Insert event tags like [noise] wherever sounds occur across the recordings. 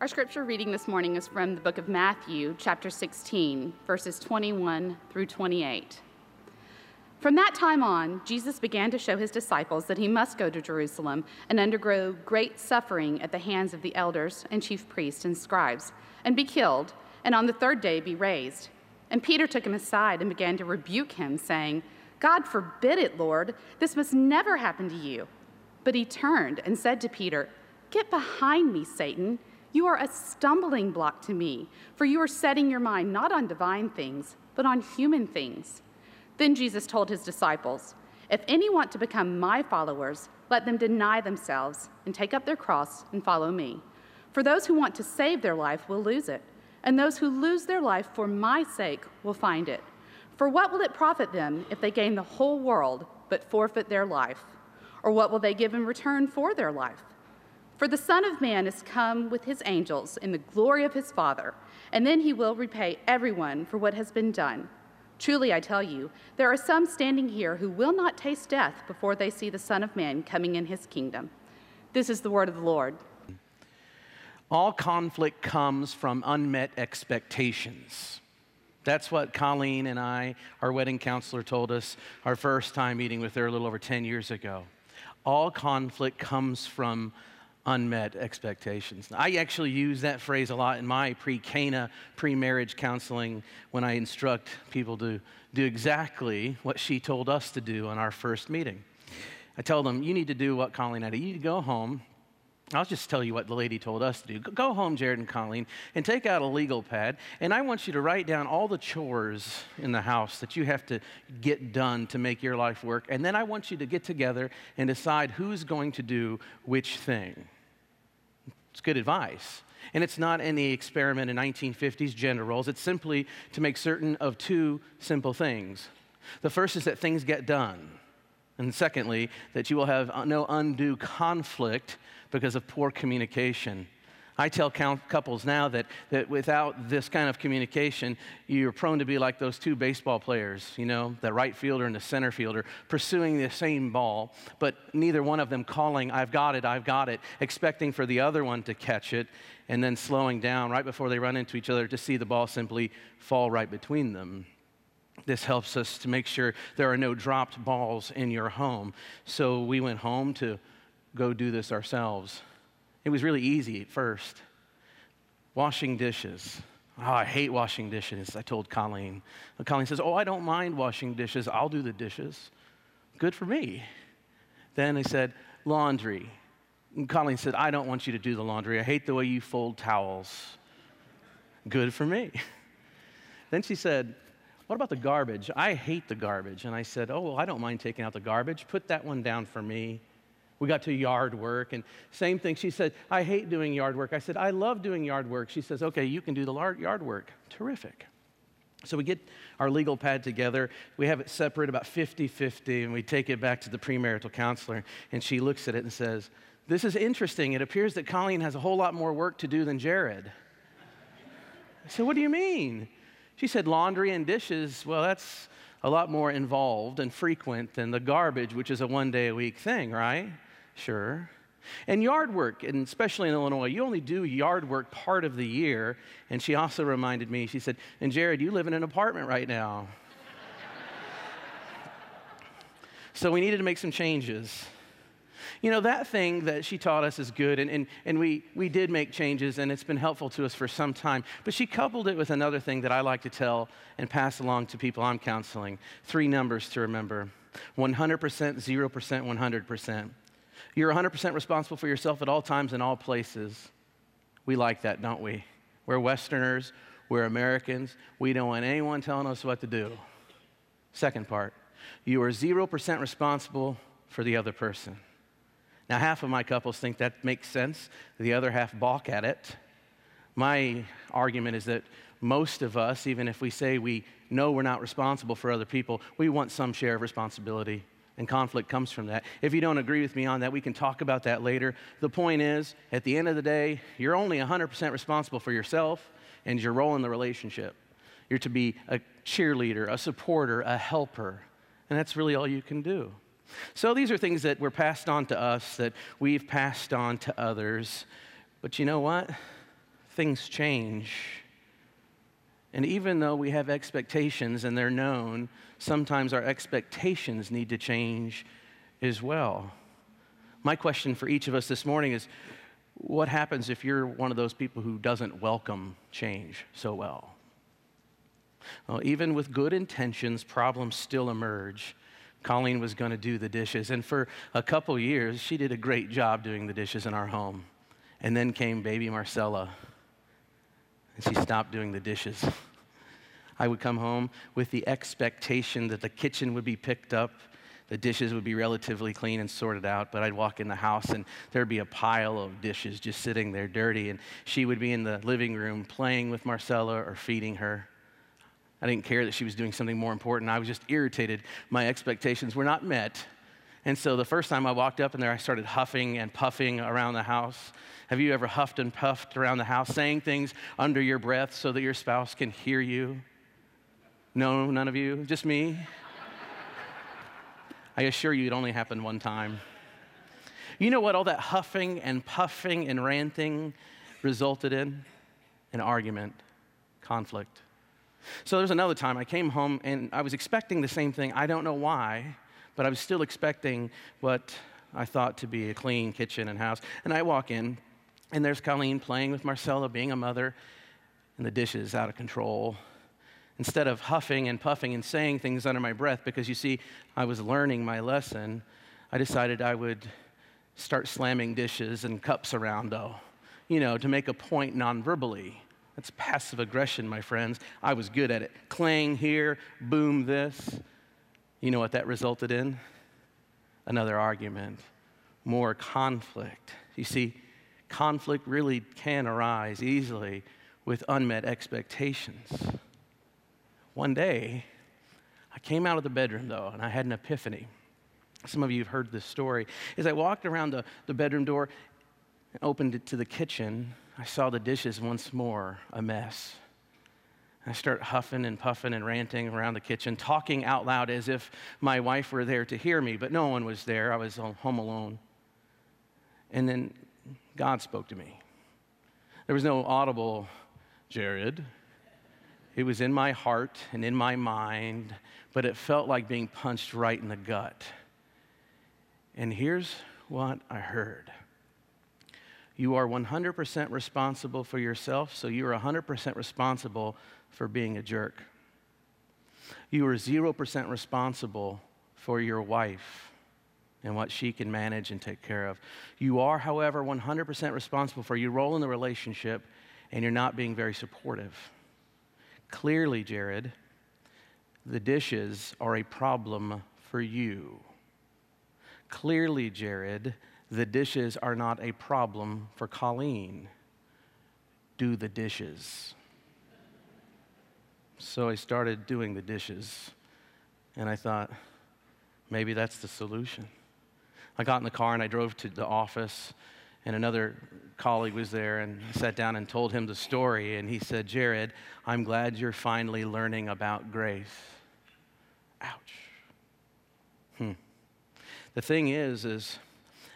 Our scripture reading this morning is from the book of Matthew, chapter 16, verses 21 through 28. From that time on, Jesus began to show his disciples that he must go to Jerusalem and undergo great suffering at the hands of the elders and chief priests and scribes, and be killed, and on the third day be raised. And Peter took him aside and began to rebuke him, saying, God forbid it, Lord. This must never happen to you. But he turned and said to Peter, Get behind me, Satan. You are a stumbling block to me, for you are setting your mind not on divine things, but on human things. Then Jesus told his disciples, If any want to become my followers, let them deny themselves and take up their cross and follow me. For those who want to save their life will lose it, and those who lose their life for my sake will find it. For what will it profit them if they gain the whole world but forfeit their life? Or what will they give in return for their life? For the Son of Man is come with his angels in the glory of his Father, and then he will repay everyone for what has been done. Truly, I tell you, there are some standing here who will not taste death before they see the Son of Man coming in his kingdom. This is the word of the Lord. All conflict comes from unmet expectations. That's what Colleen and I, our wedding counselor, told us our first time meeting with her a little over 10 years ago. All conflict comes from unmet expectations. I actually use that phrase a lot in my pre Cana, pre marriage counseling when I instruct people to do exactly what she told us to do on our first meeting. I tell them, you need to do what Colleen had. You need to go home. I'll just tell you what the lady told us to do. Go home, Jared and Colleen, and take out a legal pad, and I want you to write down all the chores in the house that you have to get done to make your life work. And then I want you to get together and decide who's going to do which thing. It's good advice. And it's not any experiment in 1950s gender roles. It's simply to make certain of two simple things. The first is that things get done. And secondly, that you will have no undue conflict because of poor communication. I tell couples now that, that without this kind of communication, you're prone to be like those two baseball players, you know, the right fielder and the center fielder, pursuing the same ball, but neither one of them calling, I've got it, I've got it, expecting for the other one to catch it, and then slowing down right before they run into each other to see the ball simply fall right between them. This helps us to make sure there are no dropped balls in your home. So we went home to go do this ourselves. It was really easy at first. Washing dishes. Oh, I hate washing dishes, I told Colleen. Colleen says, Oh, I don't mind washing dishes. I'll do the dishes. Good for me. Then I said, Laundry. And Colleen said, I don't want you to do the laundry. I hate the way you fold towels. Good for me. [laughs] Then she said, What about the garbage? I hate the garbage. And I said, Oh, well, I don't mind taking out the garbage. Put that one down for me. We got to yard work, and same thing. She said, I hate doing yard work. I said, I love doing yard work. She says, Okay, you can do the yard work. Terrific. So we get our legal pad together. We have it separate about 50 50, and we take it back to the premarital counselor, and she looks at it and says, This is interesting. It appears that Colleen has a whole lot more work to do than Jared. I said, What do you mean? She said, Laundry and dishes, well, that's a lot more involved and frequent than the garbage, which is a one day a week thing, right? Sure. And yard work, and especially in Illinois, you only do yard work part of the year. And she also reminded me, she said, And Jared, you live in an apartment right now. [laughs] so we needed to make some changes. You know, that thing that she taught us is good, and, and, and we, we did make changes, and it's been helpful to us for some time. But she coupled it with another thing that I like to tell and pass along to people I'm counseling three numbers to remember 100%, 0%, 100%. You're 100% responsible for yourself at all times and all places. We like that, don't we? We're Westerners, we're Americans. We don't want anyone telling us what to do. Second part, you are 0% responsible for the other person. Now, half of my couples think that makes sense, the other half balk at it. My argument is that most of us, even if we say we know we're not responsible for other people, we want some share of responsibility and conflict comes from that. If you don't agree with me on that, we can talk about that later. The point is, at the end of the day, you're only 100% responsible for yourself and your role in the relationship. You're to be a cheerleader, a supporter, a helper, and that's really all you can do. So these are things that were passed on to us, that we've passed on to others. But you know what? things change. And even though we have expectations and they're known, sometimes our expectations need to change as well. My question for each of us this morning is what happens if you're one of those people who doesn't welcome change so well? Well, even with good intentions, problems still emerge. Colleen was going to do the dishes, and for a couple years, she did a great job doing the dishes in our home. And then came baby Marcella, and she stopped doing the dishes. I would come home with the expectation that the kitchen would be picked up the dishes would be relatively clean and sorted out, but I'd walk in the house and there'd be a pile of dishes just sitting there dirty. And she would be in the living room playing with Marcella or feeding her. I didn't care that she was doing something more important. I was just irritated. My expectations were not met. And so the first time I walked up in there, I started huffing and puffing around the house. Have you ever huffed and puffed around the house, saying things under your breath so that your spouse can hear you? No, none of you? Just me? [laughs] I assure you, it only happened one time. You know what all that huffing and puffing and ranting resulted in? An argument, conflict. So there's another time I came home and I was expecting the same thing. I don't know why, but I was still expecting what I thought to be a clean kitchen and house. And I walk in, and there's Colleen playing with Marcella, being a mother, and the dishes out of control instead of huffing and puffing and saying things under my breath, because you see, I was learning my lesson, I decided I would start slamming dishes and cups around, though, you know, to make a point non verbally. That's passive aggression, my friends. I was good at it. Clang here, boom this. You know what that resulted in? Another argument, more conflict. You see, conflict really can arise easily with unmet expectations. One day, I came out of the bedroom though, and I had an epiphany. Some of you have heard this story. As I walked around the, the bedroom door and opened it to the kitchen, I saw the dishes once more a mess. I start huffing and puffing and ranting around the kitchen, talking out loud as if my wife were there to hear me, but no one was there. I was home alone. And then God spoke to me. There was no audible, Jared, it was in my heart and in my mind, but it felt like being punched right in the gut. And here's what I heard You are 100% responsible for yourself, so you are 100% responsible for being a jerk. You are 0% responsible for your wife and what she can manage and take care of. You are, however, 100% responsible for your role in the relationship, and you're not being very supportive. Clearly, Jared, the dishes are a problem for you. Clearly, Jared, the dishes are not a problem for Colleen. Do the dishes. So I started doing the dishes, and I thought, maybe that's the solution. I got in the car and I drove to the office and another colleague was there and sat down and told him the story and he said jared i'm glad you're finally learning about grace ouch hmm the thing is is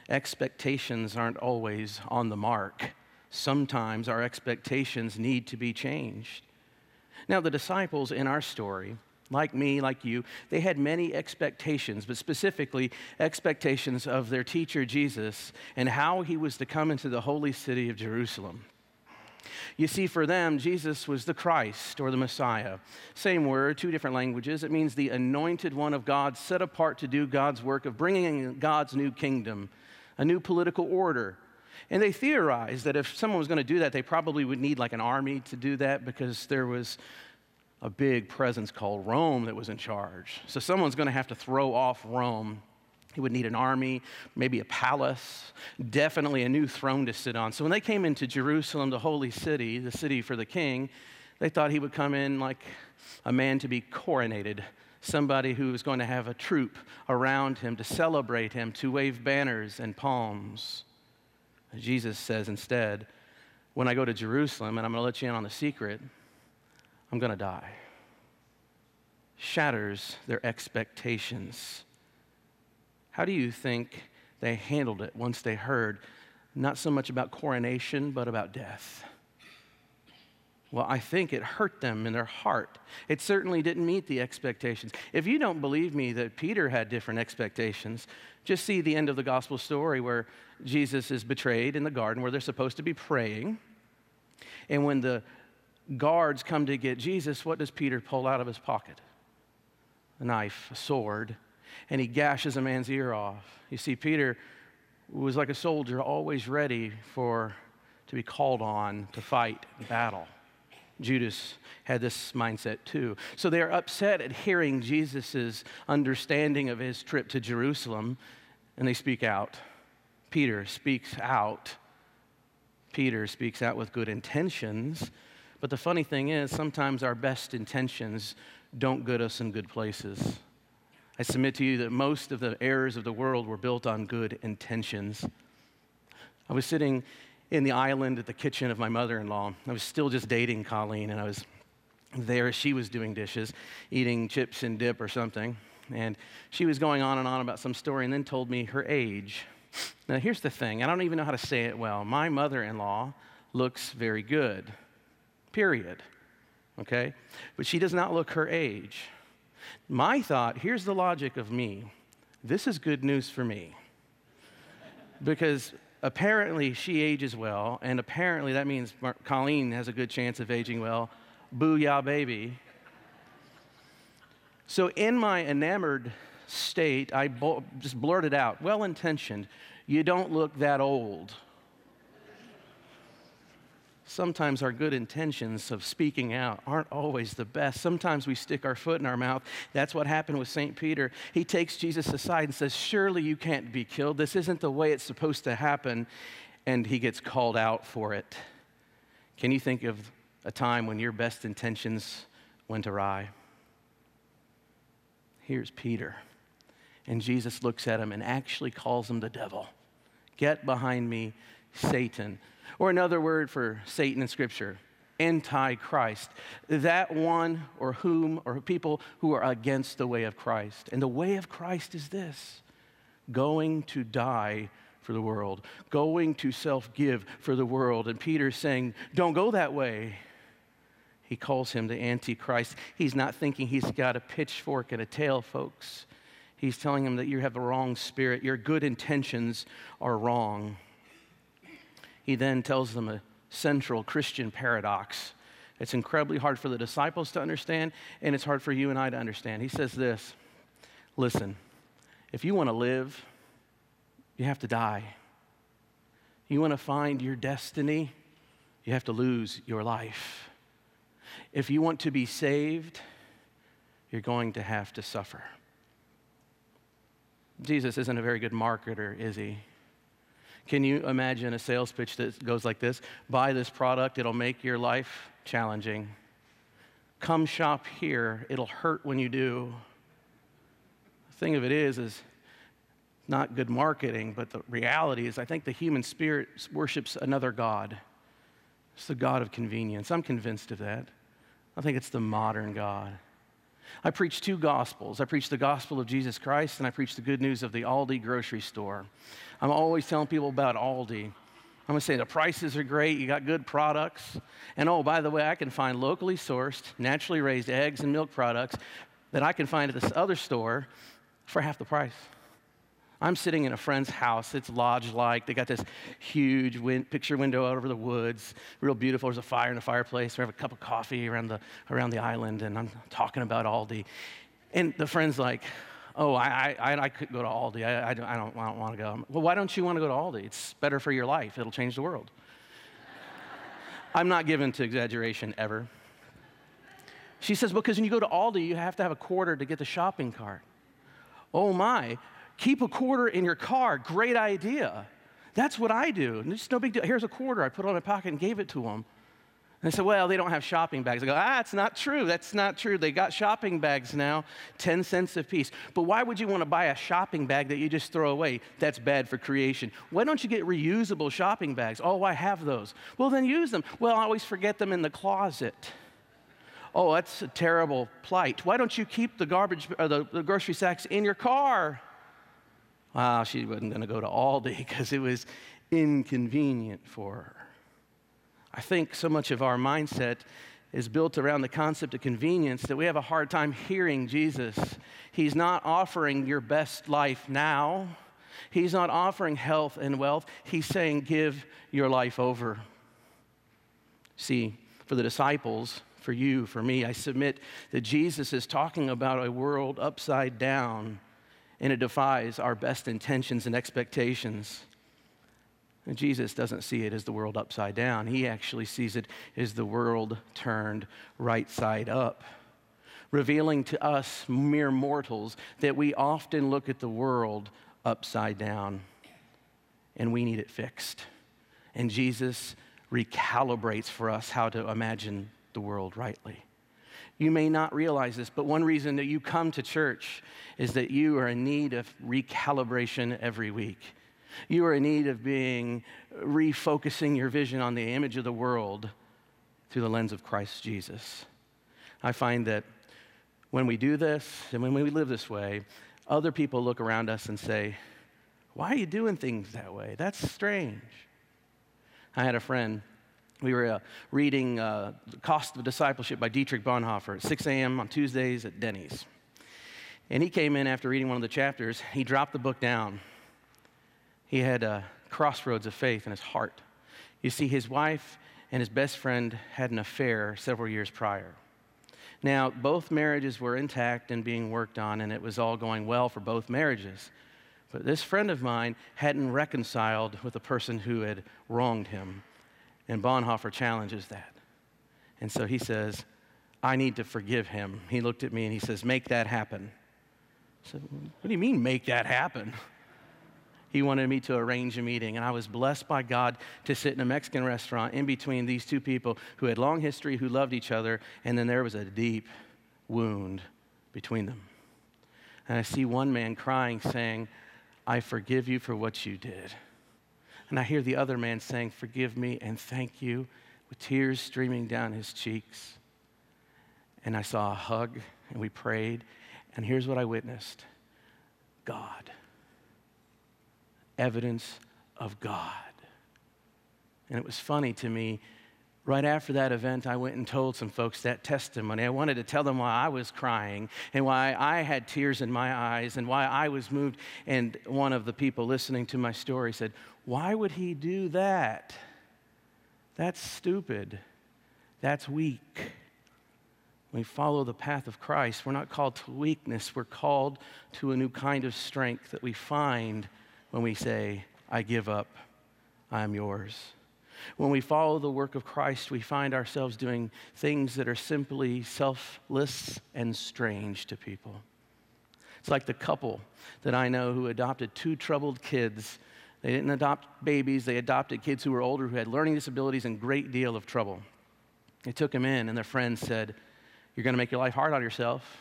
expectations aren't always on the mark sometimes our expectations need to be changed now the disciples in our story like me, like you, they had many expectations, but specifically expectations of their teacher Jesus and how he was to come into the holy city of Jerusalem. You see, for them, Jesus was the Christ or the Messiah. Same word, two different languages. It means the anointed one of God, set apart to do God's work of bringing God's new kingdom, a new political order. And they theorized that if someone was going to do that, they probably would need like an army to do that because there was a big presence called Rome that was in charge. So someone's going to have to throw off Rome. He would need an army, maybe a palace, definitely a new throne to sit on. So when they came into Jerusalem, the holy city, the city for the king, they thought he would come in like a man to be coronated, somebody who was going to have a troop around him to celebrate him, to wave banners and palms. Jesus says instead, when I go to Jerusalem, and I'm going to let you in on the secret, I'm going to die. Shatters their expectations. How do you think they handled it once they heard not so much about coronation, but about death? Well, I think it hurt them in their heart. It certainly didn't meet the expectations. If you don't believe me that Peter had different expectations, just see the end of the gospel story where Jesus is betrayed in the garden where they're supposed to be praying. And when the guards come to get Jesus, what does Peter pull out of his pocket? A knife, a sword, and he gashes a man's ear off. You see, Peter was like a soldier, always ready for to be called on to fight battle. Judas had this mindset too. So they are upset at hearing Jesus' understanding of his trip to Jerusalem, and they speak out. Peter speaks out. Peter speaks out with good intentions. But the funny thing is, sometimes our best intentions don't get us in good places. I submit to you that most of the errors of the world were built on good intentions. I was sitting in the island at the kitchen of my mother in law. I was still just dating Colleen, and I was there. She was doing dishes, eating chips and dip or something. And she was going on and on about some story and then told me her age. Now, here's the thing I don't even know how to say it well. My mother in law looks very good, period. Okay? But she does not look her age. My thought here's the logic of me this is good news for me. Because apparently she ages well, and apparently that means Mar- Colleen has a good chance of aging well. Booyah, baby. So, in my enamored state, I bo- just blurted out, well intentioned, you don't look that old. Sometimes our good intentions of speaking out aren't always the best. Sometimes we stick our foot in our mouth. That's what happened with St. Peter. He takes Jesus aside and says, Surely you can't be killed. This isn't the way it's supposed to happen. And he gets called out for it. Can you think of a time when your best intentions went awry? Here's Peter. And Jesus looks at him and actually calls him the devil. Get behind me, Satan. Or another word for Satan in Scripture, antichrist. That one or whom or people who are against the way of Christ. And the way of Christ is this going to die for the world, going to self give for the world. And Peter's saying, Don't go that way. He calls him the Antichrist. He's not thinking he's got a pitchfork and a tail, folks. He's telling him that you have the wrong spirit. Your good intentions are wrong. He then tells them a central Christian paradox. It's incredibly hard for the disciples to understand, and it's hard for you and I to understand. He says this Listen, if you want to live, you have to die. You want to find your destiny, you have to lose your life. If you want to be saved, you're going to have to suffer. Jesus isn't a very good marketer, is he? Can you imagine a sales pitch that goes like this? Buy this product, it'll make your life challenging. Come shop here, it'll hurt when you do. The thing of it is, is not good marketing, but the reality is, I think the human spirit worships another God. It's the God of convenience. I'm convinced of that. I think it's the modern God. I preach two gospels. I preach the gospel of Jesus Christ, and I preach the good news of the Aldi grocery store. I'm always telling people about Aldi. I'm to say the prices are great, you got good products. And oh, by the way, I can find locally sourced, naturally raised eggs and milk products that I can find at this other store for half the price. I'm sitting in a friend's house. It's lodge like. They got this huge picture window out over the woods, real beautiful. There's a fire in the fireplace. We have a cup of coffee around the, around the island, and I'm talking about Aldi. And the friend's like, Oh, I, I, I could go to Aldi. I, I don't, I don't, don't want to go. Well, why don't you want to go to Aldi? It's better for your life, it'll change the world. [laughs] I'm not given to exaggeration ever. She says, Because when you go to Aldi, you have to have a quarter to get the shopping cart. Oh my, keep a quarter in your car. Great idea. That's what I do. It's no big deal. Here's a quarter. I put it in my pocket and gave it to him. And they said, well, they don't have shopping bags. I go, ah, it's not true. That's not true. They got shopping bags now, 10 cents a piece. But why would you want to buy a shopping bag that you just throw away? That's bad for creation. Why don't you get reusable shopping bags? Oh, I have those. Well, then use them. Well, I always forget them in the closet. Oh, that's a terrible plight. Why don't you keep the garbage or the, the grocery sacks in your car? Wow, she wasn't going to go to Aldi [laughs] because it was inconvenient for her. I think so much of our mindset is built around the concept of convenience that we have a hard time hearing Jesus. He's not offering your best life now. He's not offering health and wealth. He's saying, give your life over. See, for the disciples, for you, for me, I submit that Jesus is talking about a world upside down and it defies our best intentions and expectations. And Jesus doesn't see it as the world upside down. He actually sees it as the world turned right side up, revealing to us, mere mortals, that we often look at the world upside down and we need it fixed. And Jesus recalibrates for us how to imagine the world rightly. You may not realize this, but one reason that you come to church is that you are in need of recalibration every week. You are in need of being refocusing your vision on the image of the world through the lens of Christ Jesus. I find that when we do this and when we live this way, other people look around us and say, Why are you doing things that way? That's strange. I had a friend we were uh, reading uh, The Cost of Discipleship by Dietrich Bonhoeffer at 6 a.m. on Tuesdays at Denny's. And he came in after reading one of the chapters. He dropped the book down. He had a crossroads of faith in his heart. You see, his wife and his best friend had an affair several years prior. Now, both marriages were intact and being worked on, and it was all going well for both marriages. But this friend of mine hadn't reconciled with the person who had wronged him. And Bonhoeffer challenges that. And so he says, I need to forgive him. He looked at me and he says, Make that happen. I said, What do you mean, make that happen? He wanted me to arrange a meeting, and I was blessed by God to sit in a Mexican restaurant in between these two people who had long history, who loved each other, and then there was a deep wound between them. And I see one man crying, saying, I forgive you for what you did. And I hear the other man saying, Forgive me and thank you, with tears streaming down his cheeks. And I saw a hug, and we prayed. And here's what I witnessed God. Evidence of God. And it was funny to me right after that event, I went and told some folks that testimony. I wanted to tell them why I was crying and why I had tears in my eyes and why I was moved. And one of the people listening to my story said, Why would he do that? That's stupid. That's weak. We follow the path of Christ. We're not called to weakness, we're called to a new kind of strength that we find when we say, I give up, I am yours. When we follow the work of Christ, we find ourselves doing things that are simply selfless and strange to people. It's like the couple that I know who adopted two troubled kids. They didn't adopt babies, they adopted kids who were older, who had learning disabilities and great deal of trouble. They took them in, and their friends said, You're going to make your life hard on yourself.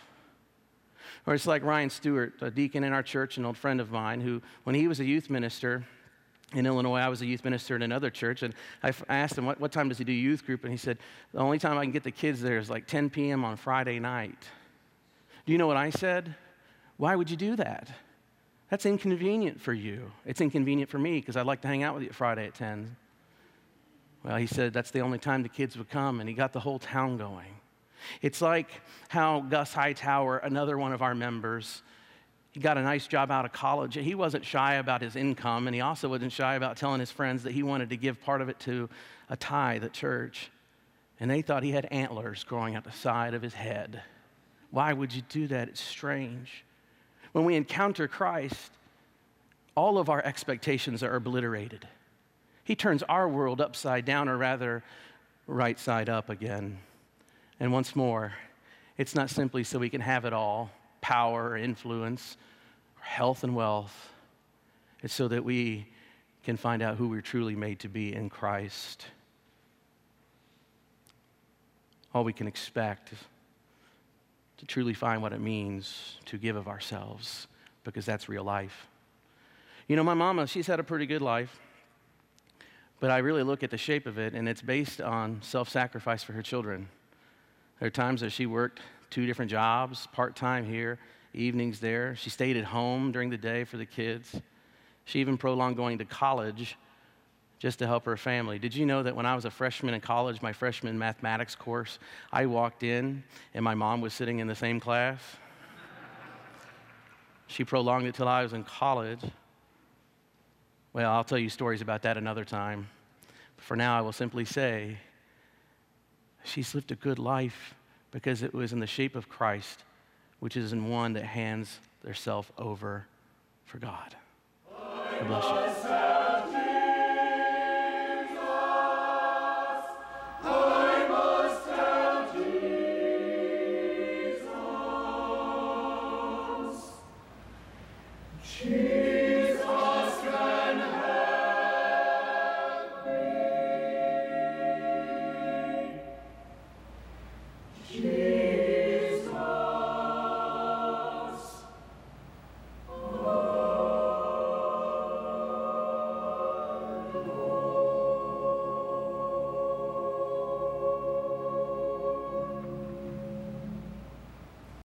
Or it's like Ryan Stewart, a deacon in our church, an old friend of mine, who, when he was a youth minister, in Illinois, I was a youth minister in another church, and I asked him, what, what, time does he do youth group? And he said, The only time I can get the kids there is like 10 p.m. on Friday night. Do you know what I said? Why would you do that? That's inconvenient for you. It's inconvenient for me because I'd like to hang out with you Friday at 10. Well, he said that's the only time the kids would come, and he got the whole town going. It's like how Gus Hightower, another one of our members, he got a nice job out of college. And he wasn't shy about his income, and he also wasn't shy about telling his friends that he wanted to give part of it to a tithe at church. And they thought he had antlers growing out the side of his head. Why would you do that? It's strange. When we encounter Christ, all of our expectations are obliterated. He turns our world upside down, or rather, right side up again. And once more, it's not simply so we can have it all power or influence, or health and wealth. It's so that we can find out who we're truly made to be in Christ. All we can expect is to truly find what it means to give of ourselves, because that's real life. You know, my mama, she's had a pretty good life, but I really look at the shape of it, and it's based on self sacrifice for her children. There are times that she worked two different jobs, part time here, evenings there. She stayed at home during the day for the kids. She even prolonged going to college just to help her family. Did you know that when I was a freshman in college, my freshman mathematics course, I walked in and my mom was sitting in the same class? She prolonged it till I was in college. Well, I'll tell you stories about that another time. But for now, I will simply say she's lived a good life because it was in the shape of Christ, which is in one that hands their self over for God. God bless you.